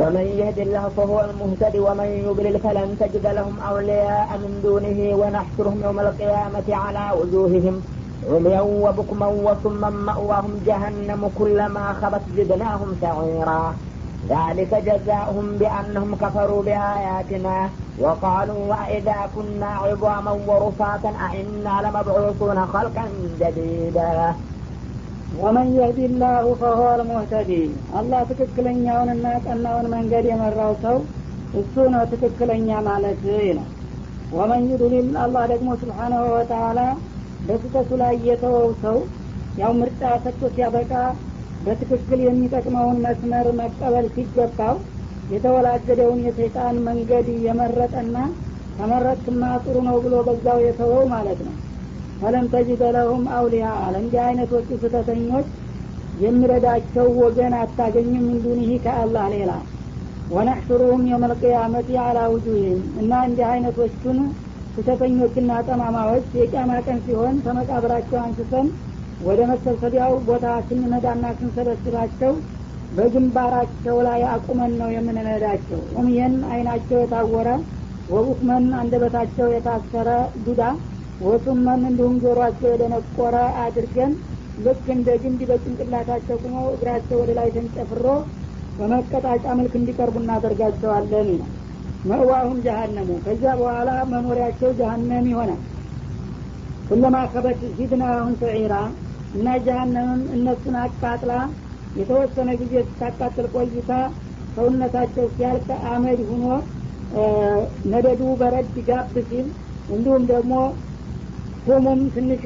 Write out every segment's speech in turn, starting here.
ومن يهد الله فهو المهتد ومن يضلل فلن تجد لهم أولياء من دونه ونحشرهم يوم القيامة على وجوههم عميا وبكما وصما مأواهم جهنم كلما خبت زدناهم سعيرا. ذلك جزاؤهم بأنهم كفروا بآياتنا وقالوا وإذا كنا عظاما ورفاتا أئنا لمبعوثون خلقا جديدا. ወመን የህዲ ላሁ ፈሁወ ልሙህተዲ አላህ ትክክለኛውንና ቀናውን መንገድ የመራው ሰው እሱ ነው ትክክለኛ ማለት ነው ወመን ዩድሊል አላህ ደግሞ ስብሓናሁ ወተላ በስህተቱ ላይ የተወው ሰው ያው ምርጫ ሰጥቶ ሲያበቃ በትክክል የሚጠቅመውን መስመር መቀበል ሲገባው የተወላገደውን የሰይጣን መንገድ የመረጠና ተመረጥክማ ጥሩ ነው ብሎ በዛው የተወው ማለት ነው ፈለም ተጅደ ለሁም አውሊያ። ለእንዲህ አይነቶቹ ስህተተኞች የሚረዳቸው ወገን አታገኝም እንዱኒህ ከአላህ ሌላ። ወነሕሹሩሁም የውመልቅያመት አላ ውጁህም እና እንዲህ አይነቶቹን ስህተተኞችና ጠማማዎች የቂያማ ቀን ሲሆን ከመቃብራቸው አንስተን ወደ መሰብሰቢያው ቦታ ስንነዳና ስንሰበስባቸው በግንባራቸው ላይ አቁመን ነው የምንነዳቸው። ኡምየን አይናቸው የታወረ ወቡክመን አንደበታቸው የታሰረ ዱዳ ወሱመን እንዲሁም ጆሮአቸው የደነቆረ አድርገን ልክ እንደ ግንድ በጭንቅላታቸው ቁመው እግራቸው ወደ ላይ ተንጨፍሮ በመቀጣጫ መልክ እንዲቀርቡ እናደርጋቸዋለን ነው መእዋሁም ጀሀነሙ ከዚያ በኋላ መኖሪያቸው ጀሀነም ይሆናል። ኩለማ ከበት ዚድናሁም ሰዒራ እና ጀሀነምም እነሱን አቃጥላ የተወሰነ ጊዜ ስታቃጥል ቆይታ ሰውነታቸው ሲያልቅ አመድ ሁኖ ነደዱ በረድ ጋብ ሲል እንዲሁም ደግሞ ሆሞም ትንሽ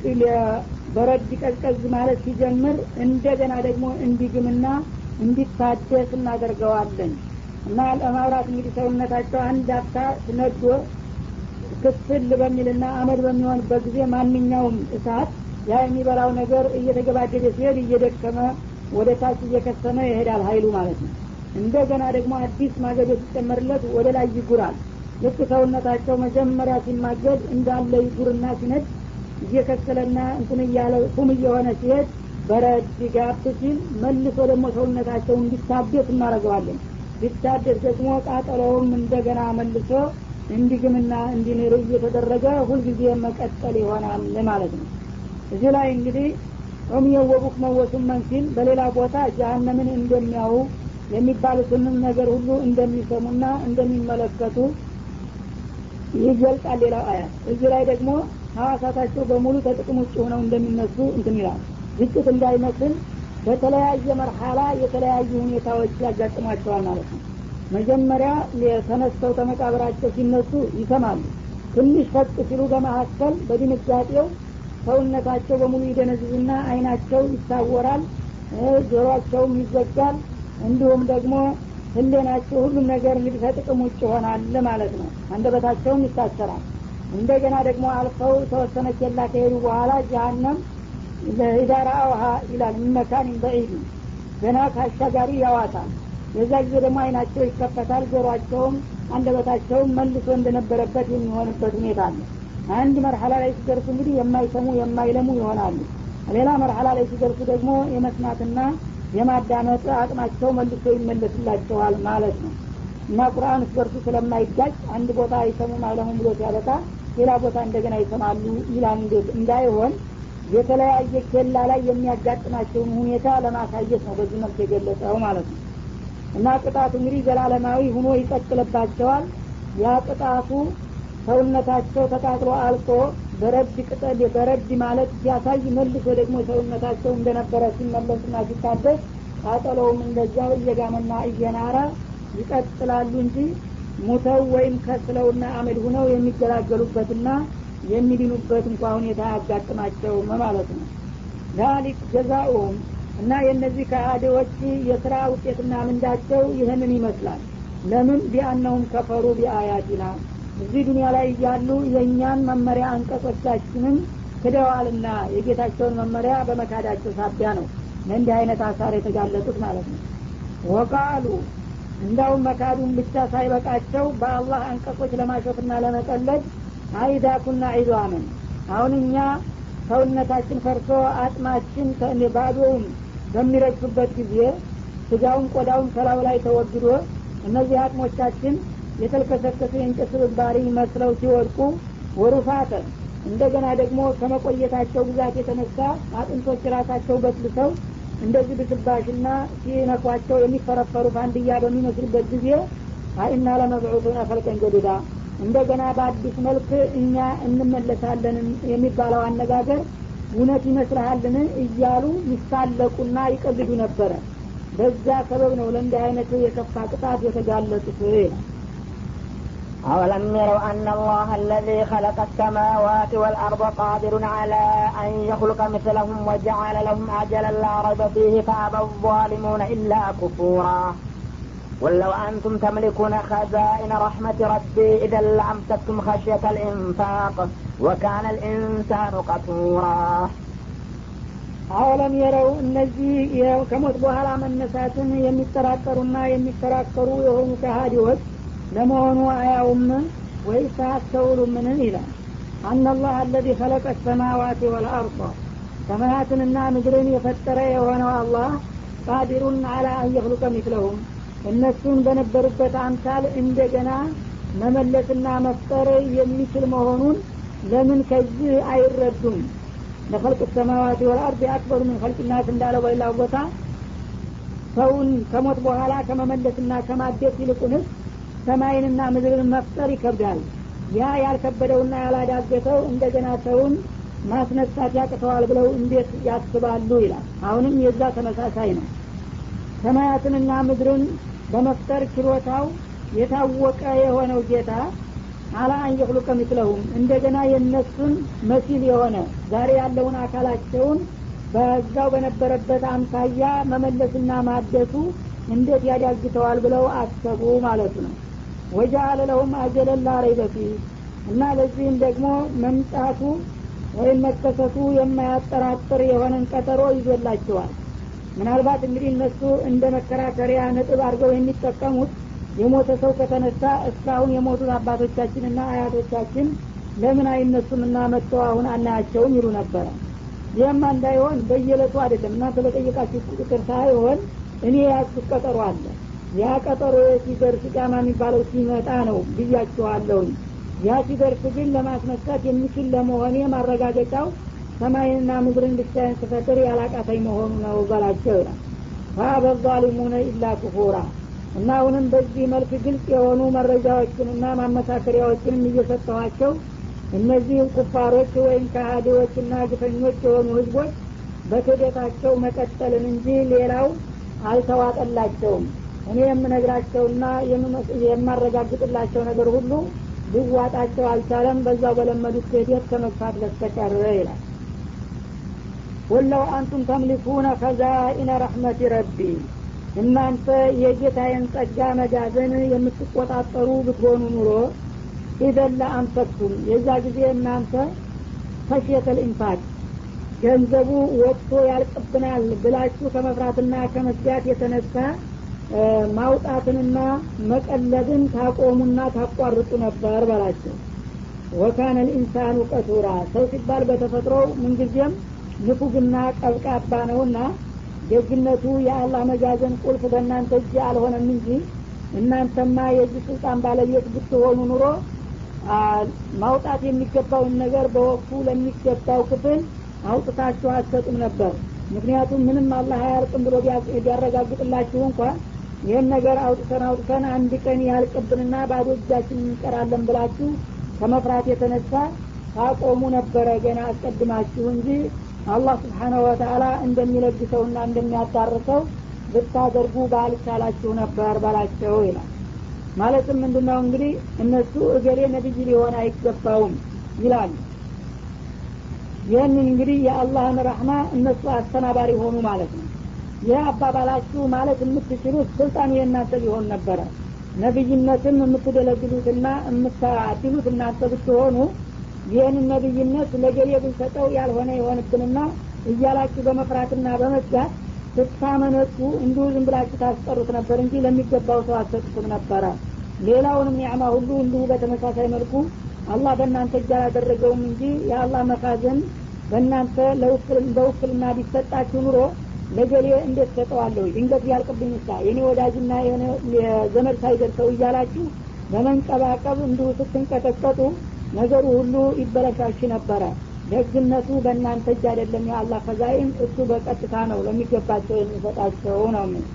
በረድ ቀዝቀዝ ማለት ሲጀምር እንደገና ደግሞ እንዲግምና እንዲታደስ እናደርገዋለን። እና ለማብራት እንግዲህ ሰውነታቸው አንድ አፍታ ነዶ ክፍል በሚልና አመድ በሚሆንበት ጊዜ ማንኛውም እሳት ያ የሚበላው ነገር እየተገባደደ ሲሄድ እየደከመ ወደ ታች እየከሰመ ይሄዳል ሀይሉ ማለት ነው። እንደገና ደግሞ አዲስ ማገዶ ሲጨመርለት ወደ ላይ ይጉራል። ልክ ሰውነታቸው መጀመሪያ ሲማገድ እንዳለ ይጉርና ሲነድ እየከሰለና እንትን እያለ ቁም እየሆነ ሲሄድ በረድ ጋብ ሲል መልሶ ደግሞ ሰውነታቸው እንዲታደስ እናደርገዋለን። ሲታደስ ደግሞ ቃጠሎውም እንደገና መልሶ እንዲግምና እንዲንር እየተደረገ ሁልጊዜ መቀጠል ይሆናል ማለት ነው። እዚህ ላይ እንግዲህ ዑምየው ወቡክ መወሱመን ሲል በሌላ ቦታ ጀሀነምን እንደሚያው የሚባሉትንም ነገር ሁሉ እንደሚሰሙና እንደሚመለከቱ ይገልጻል ሌላው አያት እዚህ ላይ ደግሞ ሀዋሳታቸው በሙሉ ተጥቅም ውጭ ሆነው እንደሚነሱ እንትን ይላል። ግጭት እንዳይመስል በተለያየ መርሐላ የተለያዩ ሁኔታዎች ያጋጥሟቸዋል ማለት ነው። መጀመሪያ ተነስተው ከመቃብራቸው ሲነሱ ይሰማሉ። ትንሽ ፈጥ ሲሉ በመካከል በድንጋጤው ሰውነታቸው በሙሉ ይደነዝዝና አይናቸው ይታወራል ጆሮአቸውም ይዘጋል። እንዲሁም ደግሞ ህሌናቸው ሁሉም ነገር እንግዲህ ከጥቅም ውጭ ይሆናል ማለት ነው። አንደበታቸውም ይታሰራል እንደገና ደግሞ አልፈው ተወሰነ ኬላ ከሄዱ በኋላ ጀሀነም ኢዳራ አውሃ ይላል። መካን በዒድ ገና ከአሻጋሪ ያዋታል የዛ ጊዜ ደግሞ አይናቸው ይከፈታል። ጆሮአቸውም አንደበታቸውም መልሶ እንደነበረበት የሚሆንበት ሁኔታ አለ። አንድ መርሐላ ላይ ሲደርሱ እንግዲህ የማይሰሙ የማይለሙ ይሆናሉ። ሌላ መርሐላ ላይ ሲደርሱ ደግሞ የመስማትና የማዳመጥ አቅማቸው መልሶ ይመለስላቸዋል ማለት ነው እና ቁርአን እስበርሱ ስለማይጋጭ አንድ ቦታ አይሰሙም አይለሙም ብሎ ሲያበቃ ሌላ ቦታ እንደገና ይሰማሉ ይላል እንዳይሆን የተለያየ ኬላ ላይ የሚያጋጥማቸውን ሁኔታ ለማሳየት ነው በዚህ መልክ የገለጸው ማለት ነው። እና ቅጣቱ እንግዲህ ዘላለማዊ ሁኖ ይቀጥልባቸዋል። ያ ቅጣቱ ሰውነታቸው ተቃጥሎ አልቆ በረድ ቅጠል በረድ ማለት ሲያሳይ መልሶ ደግሞ ሰውነታቸው እንደነበረ ሲመለስና ሲታደስ ቃጠሎውም እንደዚያው እየጋመና እየናረ ይቀጥላሉ እንጂ ሙተው ወይም ከስለውና አመድ ሁነው የሚገላገሉበትና የሚድኑበት እንኳ ሁኔታ አያጋጥማቸውም ማለት ነው። ዛሊክ ጀዛኡም እና የእነዚህ ከአዴዎች የስራ ውጤትና ምንዳቸው ይህንን ይመስላል። ለምን? ቢአነውም ከፈሩ ቢአያቲና እዚህ ዱኒያ ላይ እያሉ የእኛን መመሪያ አንቀጾቻችንን ክደዋልና የጌታቸውን መመሪያ በመካዳቸው ሳቢያ ነው ለእንዲህ አይነት አሳር የተጋለጡት ማለት ነው። ወቃሉ እንዳውም መካዱን ብቻ ሳይበቃቸው በአላህ አንቀጾች ለማሾፍና ለመቀለድ አይዳ ኩና ዒዷምን አሁን እኛ ሰውነታችን ፈርሶ አጥማችን ባዶውን በሚረግፍበት ጊዜ ስጋውን ቆዳውን ከላዩ ላይ ተወግዶ እነዚህ አቅሞቻችን የተልከሰከሱ የእንጨት ስብባሪ መስለው ሲወድቁ ወሩፋተ እንደገና ደግሞ ከመቆየታቸው ብዛት የተነሳ አጥንቶች ራሳቸው በስልሰው እንደዚህ ብስባሽና ሲነኳቸው የሚፈረፈሩ ፋንድያ በሚመስሉበት ጊዜ አይና ለመብዑቱነ ፈልቀን ጀዲዳ እንደገና በአዲስ መልክ እኛ እንመለሳለን የሚባለው አነጋገር እውነት ይመስልሃልን? እያሉ ይሳለቁና ይቀልዱ ነበረ። በዛ ሰበብ ነው ለእንዲህ አይነት የከፋ ቅጣት የተጋለጡት። ይላል أولم يروا أن الله الذي خلق السماوات والأرض قادر على أن يخلق مثلهم وجعل لهم أجلا لا ريب فيه فأبى الظالمون إلا كفورا قل لو أنتم تملكون خزائن رحمة ربي إذا لأمسكتم خشية الإنفاق وكان الإنسان قتورا አወለም የረው እነዚህ ከሞት በኋላ መነሳትን የሚጠራጠሩና የሚከራከሩ የሆኑ ከሃዲዎች ለመሆኑ አያውም ወይስ አስተውሉምን ይላል። አናላህ አለዚ ከለቀ ሰማዋት ወልአርض ሰማያትንና ምድርን የፈጠረ የሆነው አላህ ቃዲሩን አላ አንየክሉቀ ሚስለሁም። እነሱን በነበሩበት አምሳል እንደገና መመለስና መፍጠር የሚችል መሆኑን ለምን ከዚህ አይረዱም? ለፈልቅ ሰማዋት ወልአርድ አክበሩ ምን ፈልቅናት እንዳለው በሌላው ቦታ ሰውን ከሞት በኋላ ከመመለስና ከማደስ ይልቁንስ ሰማይንና ምድርን መፍጠር ይከብዳል። ያ ያልከበደውና ያላዳገተው እንደገና ሰውን ማስነሳት ያቅተዋል ብለው እንዴት ያስባሉ ይላል። አሁንም የዛ ተመሳሳይ ነው። ሰማያትንና ምድርን በመፍጠር ችሎታው የታወቀ የሆነው ጌታ አላ አንየክሉቀ ምስለሁም እንደገና የእነሱን መሲል የሆነ ዛሬ ያለውን አካላቸውን በዛው በነበረበት አምሳያ መመለስና ማደሱ እንዴት ያዳግተዋል ብለው አሰቡ ማለቱ ነው ወጃአለ ለሁም አጀለን ላ ረይበ ፊህ። እና ለዚህም ደግሞ መምጣቱ ወይም መከሰቱ የማያጠራጥር የሆነን ቀጠሮ ይዞላቸዋል። ምናልባት እንግዲህ እነሱ እንደ መከራከሪያ ነጥብ አድርገው የሚጠቀሙት የሞተ ሰው ከተነሳ እስካሁን የሞቱት አባቶቻችንና አያቶቻችን ለምን አይነሱምና መጥተው አሁን አናያቸውም ይሉ ነበረ ይህማ እንዳይሆን በየለቱ አይደለም። እናንተ በጠየቃችሁ ቁጥር ሳይሆን እኔ ያዝኩት ቀጠሮ አለ ያ ቀጠሮ ሲደርስ ቃማ የሚባለው ሲመጣ ነው ብያቸዋለሁኝ ያ ሲደርስ ግን ለማስነሳት የሚችል ለመሆኔ ማረጋገጫው ሰማይንና ምድርን ብቻዬን ስፈጥር ያላቃተኝ መሆኑ ነው በላቸው ይላል። ፈአበ ዛሊሙነ ኢላ ኩፉራ። እና አሁንም በዚህ መልክ ግልጽ የሆኑ መረጃዎችንና ማመሳከሪያዎችንም እየሰጠኋቸው እነዚህ ኩፋሮች ወይም ከሃዲዎችና ግፈኞች የሆኑ ህዝቦች በክደታቸው መቀጠልን እንጂ ሌላው አልተዋጠላቸውም እኔ የምነግራቸውና የማረጋግጥላቸው ነገር ሁሉ ሊዋጣቸው አልቻለም። በዛው በለመዱት ክህደት ከመግፋት በስተቀር ይላል። ወለው አንቱም ተምሊኩነ ከዛኢነ ረሕመቲ ረቢ። እናንተ የጌታዬን ጸጋ መጋዘን የምትቆጣጠሩ ብትሆኑ ኑሮ ኢዘን ለአንፈቅቱም የዛ ጊዜ እናንተ ፈሽየተል ኢንፋቅ ገንዘቡ ወጥቶ ያልቅብናል ብላችሁ ከመፍራትና ከመስጋት የተነሳ ማውጣትንና መቀለብን ታቆሙና ታቋርጡ ነበር በላቸው። ወካነ ልኢንሳኑ ቀቱራ። ሰው ሲባል በተፈጥሮ ምንጊዜም ንፉግና ቀብቃባ ነውና ደግነቱ የአላህ መጋዘን ቁልፍ በእናንተ እጅ አልሆነም እንጂ እናንተማ የዚህ ስልጣን ባለቤት ብትሆኑ ኑሮ ማውጣት የሚገባውን ነገር በወቅቱ ለሚገባው ክፍል አውጥታችሁ አትሰጡም ነበር። ምክንያቱም ምንም አላህ አያልቅም ብሎ ቢያረጋግጥላችሁ እንኳን ይህን ነገር አውጥተን አውጥተን አንድ ቀን ያልቅብንና ባዶ እጃችን እንቀራለን ብላችሁ ከመፍራት የተነሳ ታቆሙ ነበረ ገና አስቀድማችሁ እንጂ አላህ ስብሓነሁ ወተአላ እንደሚለግሰውና እንደሚያዳርሰው ብታደርጉ ባልቻላችሁ ነበር በላቸው ይላል። ማለትም ምንድነው እንግዲህ እነሱ እገሌ ነቢይ ሊሆን አይገባውም ይላሉ ይህንን እንግዲህ የአላህን ረህማ እነሱ አስተናባሪ ሆኑ ማለት ነው ይህ አባባላችሁ ማለት የምትችሉት ስልጣኑ የእናንተ ሊሆን ነበረ። ነቢይነትም የምትደለግሉትና የምታድሉት እናንተ ብትሆኑ ይህንን ነቢይነት ለገሌ ብንሰጠው ያልሆነ የሆንብንና እያላችሁ በመፍራትና በመስጋት ስታመነቱ እንዲሁ ዝም ብላችሁ ታስቀሩት ነበር እንጂ ለሚገባው ሰው አትሰጡትም ነበረ። ሌላውንም ኒዕማ ሁሉ እንዲሁ በተመሳሳይ መልኩ አላህ በእናንተ እጅ አላደረገውም እንጂ የአላህ መካዘን በእናንተ በውክልና ቢሰጣችሁ ኑሮ ነገሌ እንዴት ሰጠዋለሁ ድንገት ቢያልቅብኝ ሳ የኔ ወዳጅና የዘመድ ሳይደርሰው እያላችሁ በመንቀባቀብ እንዲሁ ስትንቀጠቀጡ ነገሩ ሁሉ ይበለሻሽ ነበረ ደግነቱ በእናንተ እጅ አይደለም የአላህ ፈዛይን እሱ በቀጥታ ነው ለሚገባቸው የሚሰጣቸው ነው ምን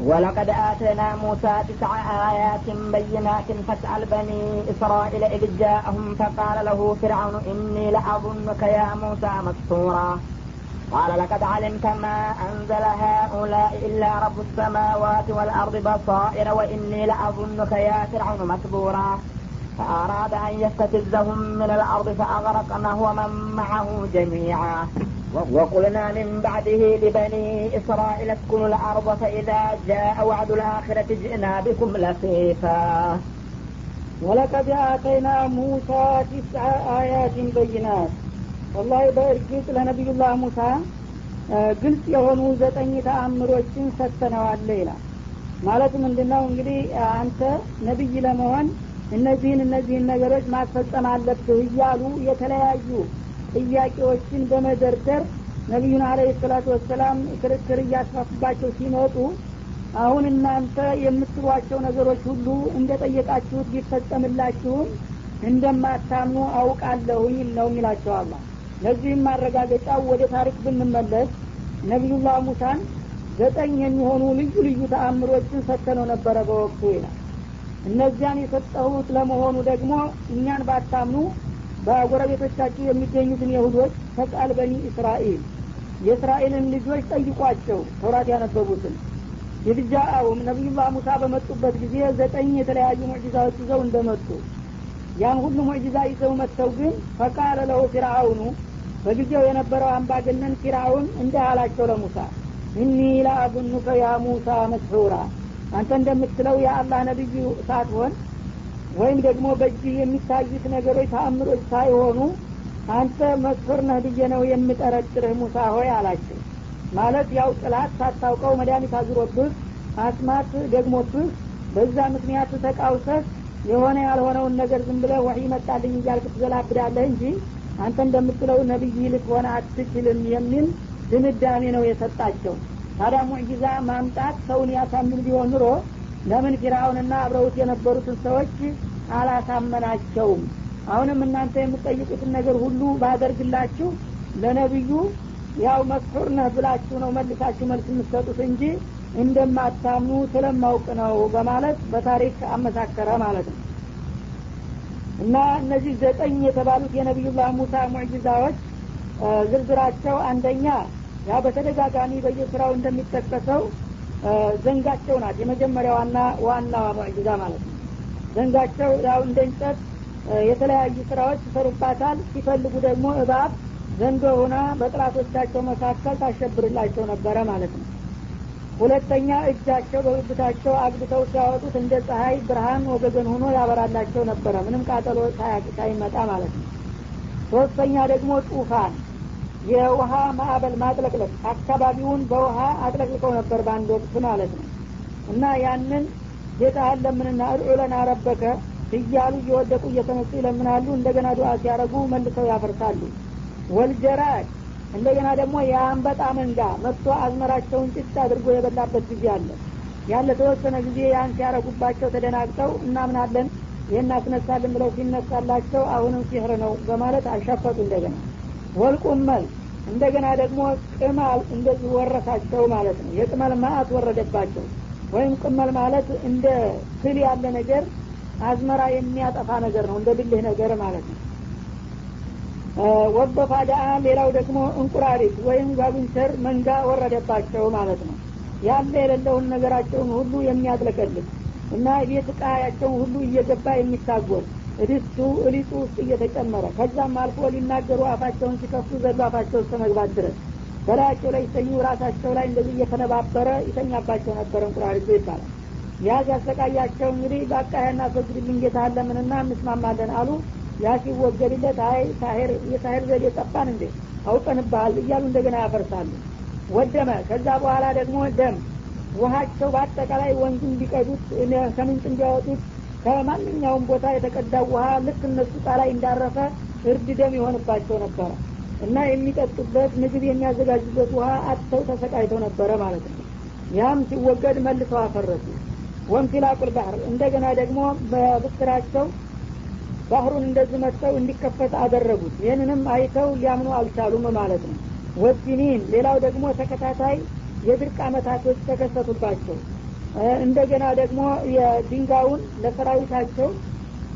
ولقد آتينا موسى تسع آيات بينات فاسأل بني إسرائيل إذ جاءهم فقال له فرعون إني لأظنك يا موسى مسحورا قال لقد علمت ما أنزل هؤلاء إلا رب السماوات والأرض بصائر وإني لأظنك يا فرعون مثبورا فأراد أن يستفزهم من الأرض فأغرقناه ومن معه جميعا. وقلنا من بعده لبني إسرائيل اسكنوا الأرض فإذا جاء وعد الآخرة جئنا بكم لفيفا ولقد آتينا موسى تسع آيات بينات. ወላሂ በእርግጥ ለነቢዩላህ ሙሳ ግልጽ የሆኑ ዘጠኝ ተአምሮችን ሰጥተነዋለ ይላል። ማለት ምንድነው? እንግዲህ አንተ ነቢይ ለመሆን እነዚህን እነዚህን ነገሮች ማስፈጸም አለብህ እያሉ የተለያዩ ጥያቄዎችን በመደርደር ነቢዩን አለህ ሰላቱ ወሰላም ክርክር እያስፋፉባቸው ሲመጡ አሁን እናንተ የምትሏቸው ነገሮች ሁሉ እንደ ጠየቃችሁት ቢፈጸምላችሁም እንደማታምኑ አውቃለሁኝ ነው የሚላቸው አላህ። ለዚህም ማረጋገጫው ወደ ታሪክ ብንመለስ ነቢዩላህ ሙሳን ዘጠኝ የሚሆኑ ልዩ ልዩ ተአምሮችን ሰጥተነው ነበረ በወቅቱ ይላል። እነዚያን የሰጠሁት ለመሆኑ ደግሞ እኛን ባታምኑ በጎረቤቶቻችሁ የሚገኙትን የሁዶች ፈቃል በኒ እስራኤል የእስራኤልን ልጆች ጠይቋቸው ተውራት ያነበቡትን። የልጃአውም ነቢዩላህ ሙሳ በመጡበት ጊዜ ዘጠኝ የተለያዩ ሙዕጂዛዎች ይዘው እንደመጡ ያን ሁሉ ሙዕጂዛ ይዘው መጥተው ግን ፈቃለ ለሁ ፊርአውኑ በጊዜው የነበረው አምባገነን ፊርአውን እንዲህ አላቸው ለሙሳ እኒ ለአቡኑከ ያ ሙሳ መስሑራ አንተ እንደምትለው የአላህ ነቢዩ ሳትሆን ወይም ደግሞ በእጅህ የሚታዩት ነገሮች ተአምሮች ሳይሆኑ አንተ መስሑር ነህ ብዬ ነው የምጠረጥርህ ሙሳ ሆይ አላቸው። ማለት ያው ጥላት ሳታውቀው መድኃኒት አዙሮብህ አስማት ደግሞብህ በዛ ምክንያት ተቃውሰህ የሆነ ያልሆነውን ነገር ዝም ብለህ ወሒ መጣልኝ እያልክ ትዘላብዳለህ እንጂ አንተ እንደምትለው ነቢይ ልትሆነ አትችልም የሚል ድምዳሜ ነው የሰጣቸው። ታዲያ ሙዕጂዛ ማምጣት ሰውን ያሳምን ቢሆን ኑሮ ለምን ፊራውንና አብረውት የነበሩትን ሰዎች አላሳመናቸውም? አሁንም እናንተ የምትጠይቁትን ነገር ሁሉ ባደርግላችሁ ለነቢዩ ያው መስሑር ነህ ብላችሁ ነው መልሳችሁ መልስ የምትሰጡት እንጂ እንደማታምኑ ስለማውቅ ነው በማለት በታሪክ አመሳከረ ማለት ነው። እና እነዚህ ዘጠኝ የተባሉት የነቢዩላህ ሙሳ ሙዕጂዛዎች ዝርዝራቸው አንደኛ ያ በተደጋጋሚ በየስራው እንደሚጠቀሰው ዘንጋቸው ናት። የመጀመሪያዋና ዋናዋ ሙዕጂዛ ማለት ነው። ዘንጋቸው ያው እንደ እንጨት የተለያዩ ስራዎች ይሰሩባታል። ሲፈልጉ ደግሞ እባብ ዘንዶ ሆና በጥላቶቻቸው መካከል ታሸብርላቸው ነበረ ማለት ነው ሁለተኛ እጃቸው በብብታቸው አግብተው ሲያወጡት እንደ ፀሐይ ብርሃን ወገገን ሆኖ ያበራላቸው ነበረ። ምንም ቃጠሎ ሳይመጣ ማለት ነው። ሶስተኛ ደግሞ ጡፋን የውሃ ማዕበል ማጥለቅለቅ። አካባቢውን በውሃ አጥለቅልቀው ነበር በአንድ ወቅት ማለት ነው። እና ያንን ጌታህን ለምንና እድዑ ለና ረበከ እያሉ እየወደቁ እየተነሱ ይለምናሉ። እንደገና ዱዓ ሲያደረጉ መልሰው ያፈርሳሉ። ወልጀራድ እንደገና ደግሞ የአንበጣ መንጋ መጥቶ አዝመራቸውን ጭጭ አድርጎ የበላበት ጊዜ አለ። ያለ ተወሰነ ጊዜ ያን ሲያረጉባቸው ተደናግጠው እናምናለን ይህን አስነሳልን ብለው ሲነሳላቸው አሁንም ሲህር ነው በማለት አልሸፈጡ እንደገና። ወልቁመል እንደገና ደግሞ ቅማል እንደዚህ ወረሳቸው ማለት ነው። የቅመል ማአት ወረደባቸው። ወይም ቅመል ማለት እንደ ትል ያለ ነገር አዝመራ የሚያጠፋ ነገር ነው እንደ ብልህ ነገር ማለት ነው ወበፋዳ ሌላው ደግሞ እንቁራሪት ወይም ጓጉንቸር መንጋ ወረደባቸው ማለት ነው። ያለ የሌለውን ነገራቸውን ሁሉ የሚያጥለቀልቅ እና ቤት እቃያቸውን ሁሉ እየገባ የሚታጎል እድስቱ እሊጡ ውስጥ እየተጨመረ ከዛም አልፎ ሊናገሩ አፋቸውን ሲከፍቱ ዘሎ አፋቸው እስከ መግባት ድረስ በላያቸው ላይ ይተኙ ራሳቸው ላይ እንደዚህ እየተነባበረ ይተኛባቸው ነበር እንቁራሪቱ ይባላል። ያ ሲያሰቃያቸው እንግዲህ በአቃያና አስወግድልኝ ጌታ አለምንና እንስማማለን አሉ ያ ሲወገድለት አይ ሳሄር የሳሄር ዘዴ ጠፋን እንዴ? አውቀንባል እያሉ እንደገና ያፈርሳሉ። ወደመ። ከዛ በኋላ ደግሞ ደም። ውሀቸው በአጠቃላይ ወንዙን ቢቀዱት ከምንጭ እንዲያወጡት ከማንኛውም ቦታ የተቀዳው ውሀ ልክ እነሱ ጣ ላይ እንዳረፈ እርድ ደም የሆንባቸው ነበረ እና የሚጠጡበት ምግብ የሚያዘጋጁበት ውሃ አጥተው ተሰቃይተው ነበረ ማለት ነው። ያም ሲወገድ መልሰው አፈረሱ። ወንፊላቁል ባህር እንደገና ደግሞ በብስራቸው ባህሩን እንደዚህ መጥተው እንዲከፈት አደረጉት። ይህንንም አይተው ሊያምኑ አልቻሉም ማለት ነው። ወሲኒን ሌላው ደግሞ ተከታታይ የድርቅ አመታቶች ተከሰቱባቸው። እንደገና ደግሞ የድንጋዩን ለሰራዊታቸው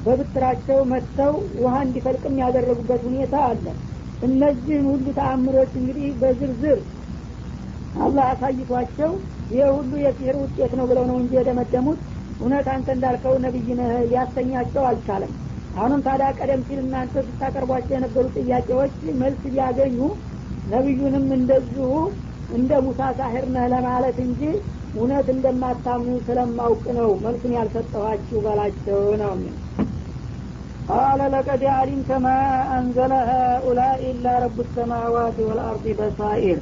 በብትራቸው መጥተው ውሃ እንዲፈልቅም ያደረጉበት ሁኔታ አለ። እነዚህን ሁሉ ተአምሮች እንግዲህ በዝርዝር አላህ አሳይቷቸው ይህ ሁሉ የሲህር ውጤት ነው ብለው ነው እንጂ የደመደሙት። እውነት አንተ እንዳልከው ነቢይ ነህ ሊያሰኛቸው አልቻለም አሁንም ታዲያ ቀደም ሲል እናንተ ስታቀርቧቸው የነበሩ ጥያቄዎች መልስ እያገኙ ነቢዩንም እንደዚሁ እንደ ሙሳ ሳሄር ነህ ለማለት እንጂ እውነት እንደማታምኑ ስለማውቅ ነው መልሱን ያልሰጠኋችሁ በላቸው ነው። ቃለ ለቀድ አሊምተ ማ አንዘለ ሃኡላኢ ኢላ ረቡ ሰማዋት ወልአርድ በሳኢር።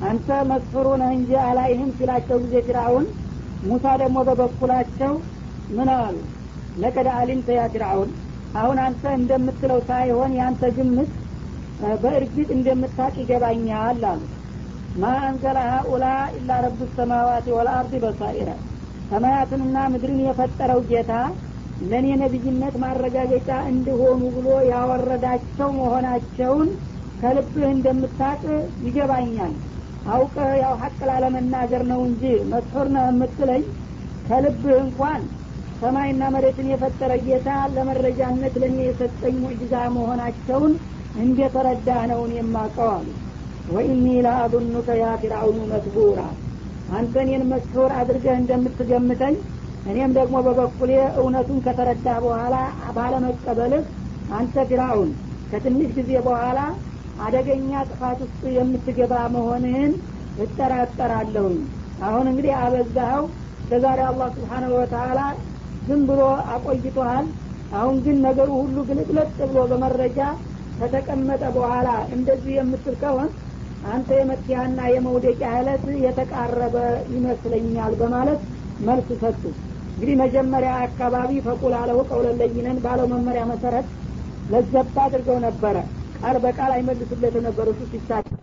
አንተ መስፍሩ ነህ እንጂ አላይህም ሲላቸው ጊዜ ፊርአውን ሙሳ ደግሞ በበኩላቸው ምን አሉ? ለቀድ አሊምተ ያ ፊርአውን አሁን አንተ እንደምትለው ሳይሆን ያንተ ግምት በእርግጥ እንደምታቅ ይገባኛል አሉ። ማ አንዘለ ሀኡላ ኢላ ረቡ ሰማዋት ወልአርድ በሳኢረ። ሰማያትንና ምድርን የፈጠረው ጌታ ለእኔ ነቢይነት ማረጋገጫ እንዲሆኑ ብሎ ያወረዳቸው መሆናቸውን ከልብህ እንደምታቅ ይገባኛል። አውቀ ያው ሀቅ ላለመናገር ነው እንጂ መስሑር ነው የምትለኝ ከልብህ እንኳን ሰማይና መሬትን የፈጠረ ጌታ ለመረጃነት ለእኔ የሰጠኝ ሙዕጅዛ መሆናቸውን እንደተረዳህ ነውን የማቀው አሉ። ወኢኒ ለአظኑከ ያ ፊርአውኑ መስቡራ አንተ እኔን መስሑር አድርገህ እንደምትገምተኝ እኔም ደግሞ በበኩሌ እውነቱን ከተረዳህ በኋላ ባለመቀበልህ አንተ ፊርአውን ከትንሽ ጊዜ በኋላ አደገኛ ጥፋት ውስጥ የምትገባ መሆንህን እጠራጠራለሁኝ። አሁን እንግዲህ አበዛኸው። ለዛሬ አላህ ስብሓናሁ ወተላ ዝም ብሎ አቆይቶሃል? አሁን ግን ነገሩ ሁሉ ግልጥለጥ ብሎ በመረጃ ከተቀመጠ በኋላ እንደዚህ የምትል ከሆን አንተ የመኪያና የመውደቂያ እለት የተቃረበ ይመስለኛል በማለት መልስ ሰጡ። እንግዲህ መጀመሪያ አካባቢ ፈቁል አለው ቀውለለይነን ባለው መመሪያ መሰረት ለዘባ አድርገው ነበረ። ቃል በቃል አይመልሱለት የነበሩ እሱ ሲሳቸው